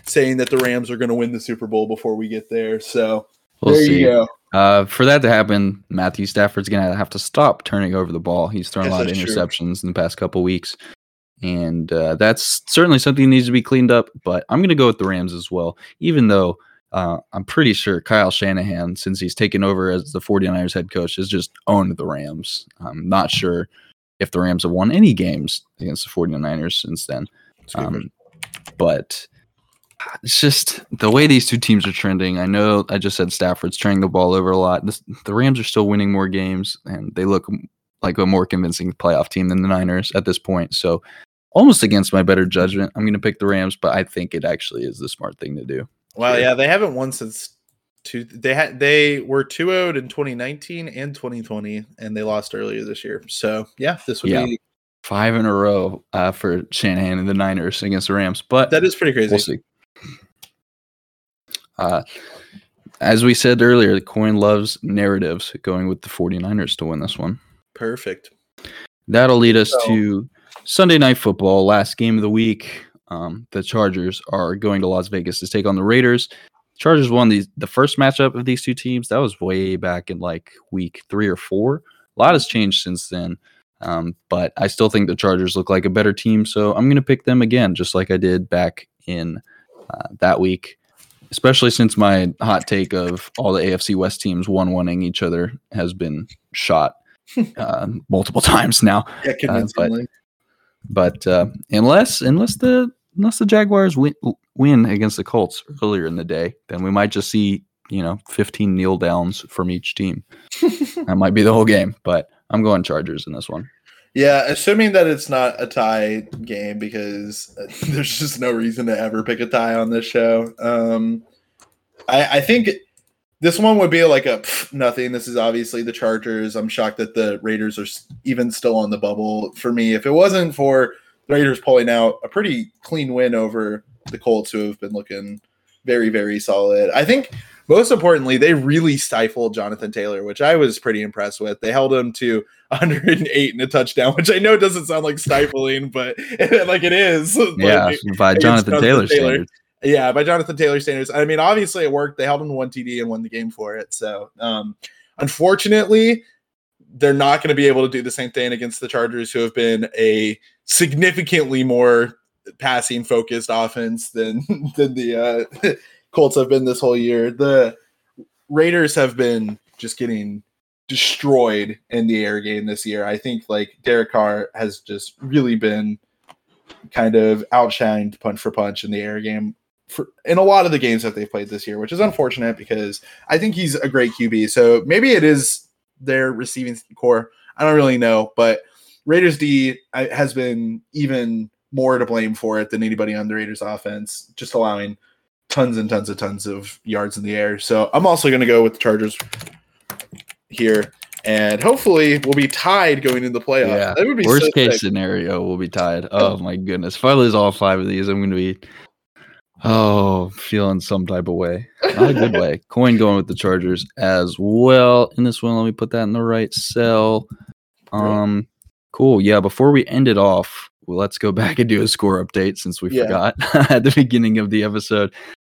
saying that the Rams are to win the Super Bowl before we get there. So We'll there see. you go. Uh, for that to happen, Matthew Stafford's gonna have to stop turning over the ball. He's thrown Yes, a lot of that's true. interceptions in the past couple weeks, and uh, that's certainly something that needs to be cleaned up. But I'm gonna go with the Rams as well, even though uh, I'm pretty sure Kyle Shanahan, since he's taken over as the 49ers head coach, has just owned the Rams. I'm not sure if the Rams have won any games against the 49ers since then. It's a good Um, but it's just the way these two teams are trending. I know I just said Stafford's turning the ball over a lot. This, the Rams are still winning more games, and they look like a more convincing playoff team than the Niners at this point. So, almost against my better judgment, I'm going to pick the Rams, but I think it actually is the smart thing to do. Well, yeah, they haven't won since two. They had they were two zero in 2019 and 2020, and they lost earlier this year. So yeah, this would Yeah. be Five in a row uh, for Shanahan and the Niners against the Rams, but that is pretty crazy. we'll see. Uh, as we said earlier, the coin loves narratives, going with the 49ers to win this one. Perfect. That'll lead us So- to Sunday Night Football, last game of the week. Um, the Chargers are going to Las Vegas to take on the Raiders. Chargers won the the first matchup of these two teams. That was way back in like week three or four. A lot has changed since then, um, but I still think the Chargers look like a better team. So I'm going to pick them again, just like I did back in uh, that week. Especially since my hot take of all the AFC West teams one winning each other has been shot [LAUGHS] uh, multiple [LAUGHS] times now. Yeah, convincingly. But uh, unless unless the unless the Jaguars win, win against the Colts earlier in the day, then we might just see you know 15 kneel downs from each team. [LAUGHS] that might be the whole game. But I'm going Chargers in this one. yeah, assuming that it's not a tie game because uh, [LAUGHS] there's just no reason to ever pick a tie on this show. Um, I, I think this one would be like a pff, nothing. This is obviously the Chargers. I'm shocked that the Raiders are even still on the bubble. For me, if it wasn't for the Raiders pulling out a pretty clean win over the Colts, who have been looking very, very solid, I think most importantly, they really stifled Jonathan Taylor, which I was pretty impressed with. They held him to [LAUGHS] 108 and a touchdown, which I know doesn't sound like stifling, but [LAUGHS] like it is. [LAUGHS] Like, Yeah, by Jonathan Jonathan Taylor Taylor. standards. yeah, by Jonathan Taylor standards. I mean, obviously it worked. They held him to one TD and won the game for it. So, um, unfortunately, they're not going to be able to do the same thing against the Chargers, who have been a significantly more passing focused offense than [LAUGHS] than the uh, [LAUGHS] Colts have been this whole year. The Raiders have been just getting destroyed in the air game this year. I think like Derek Carr has just really been kind of outshined punch for punch in the air game for in a lot of the games that they've played this year, which is unfortunate because I think he's a great QB. So maybe it is their receiving corps. I don't really know, but Raiders D has been even more to blame for it than anybody on the Raiders offense, just allowing tons and tons of tons of yards in the air. So I'm also going to go with the Chargers here, and hopefully we'll be tied going into the playoffs. Yeah. that would be Worst so case sick. scenario, we'll be tied. Oh my goodness! If I lose all five of these, I'm going to be oh feeling some type of way. Not a good way. [LAUGHS] Coin going with the Chargers as well in this one. Let me put that in the right cell. Um, cool. Yeah. Before we end it off, well, let's go back and do a score update since we Yeah. forgot [LAUGHS] at the beginning of the episode.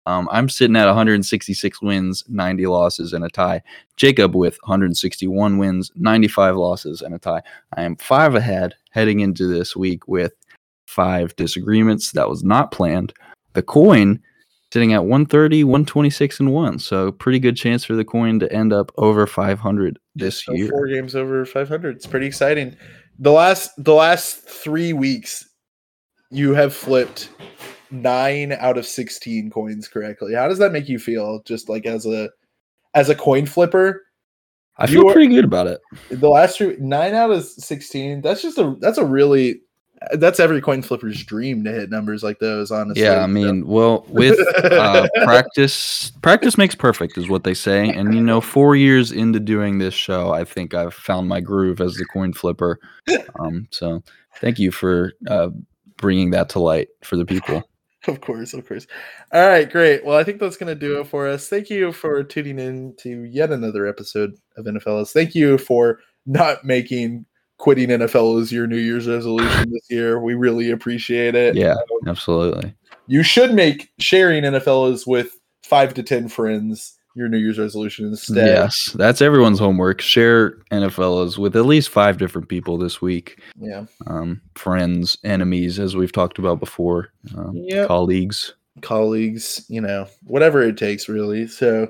Um, I'm sitting at 166 wins, 90 losses, and a tie. Jacob with 161 wins, 95 losses, and a tie. I am five ahead heading into this week with five disagreements. That was not planned. The coin sitting at 130, 126, and one. So pretty good chance for the coin to end up over 500 this So year. Four games over 500. It's pretty exciting. The last the last three weeks, you have flipped nine out of 16 coins correctly. How does that make you feel? Just like as a as a coin flipper, I feel are- pretty good about it. the last three, nine out of 16. That's just a that's a really that's every coin flipper's dream to hit numbers like those. Honestly, Yeah, I so- mean, well, with uh, [LAUGHS] practice, practice makes perfect, is what they say. And you know, four years into doing this show, I think I've found my groove as the coin flipper. Um, so, thank you for uh, bringing that to light for the people. [LAUGHS] Of course, of course. All right, great. Well, I think that's going to do it for us. Thank you for tuning in to yet another episode of NFLs. Thank you for not making quitting NFL as your New Year's resolution this year. We really appreciate it. Yeah, absolutely. You should make sharing NFLs with five to 10 friends your New Year's resolution instead. Yes, that's everyone's homework. Share NFLs with at least five different people this week. Yeah. Um, friends, enemies, as we've talked about before, um, Yep. colleagues. colleagues, you know, whatever it takes, really. So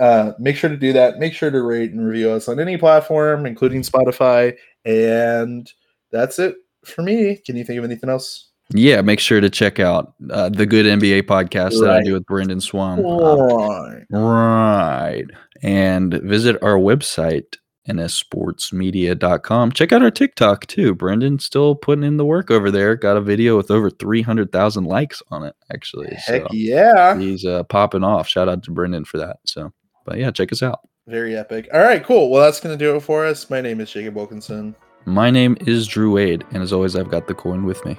uh, make sure to do that. Make sure to rate and review us on any platform, including Spotify. And that's it for me. Can you think of anything else? Yeah, make sure to check out uh, the Good NBA podcast that I do with Brendan Swan. Uh, Right. Right. And visit our website, nssportsmedia.com. Check out our TikTok too. Brendan's still putting in the work over there. Got a video with over 300,000 likes on it, actually. Heck so yeah. he's uh, popping off. Shout out to Brendan for that. So, but yeah, check us out. Very epic. All right, cool. Well, that's going to do it for us. My name is Jacob Wilkinson. My name is Drew Wade. And as always, I've got the coin with me.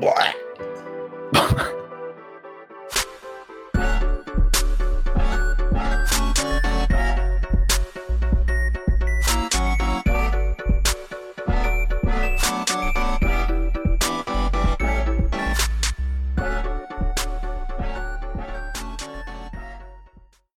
Blah.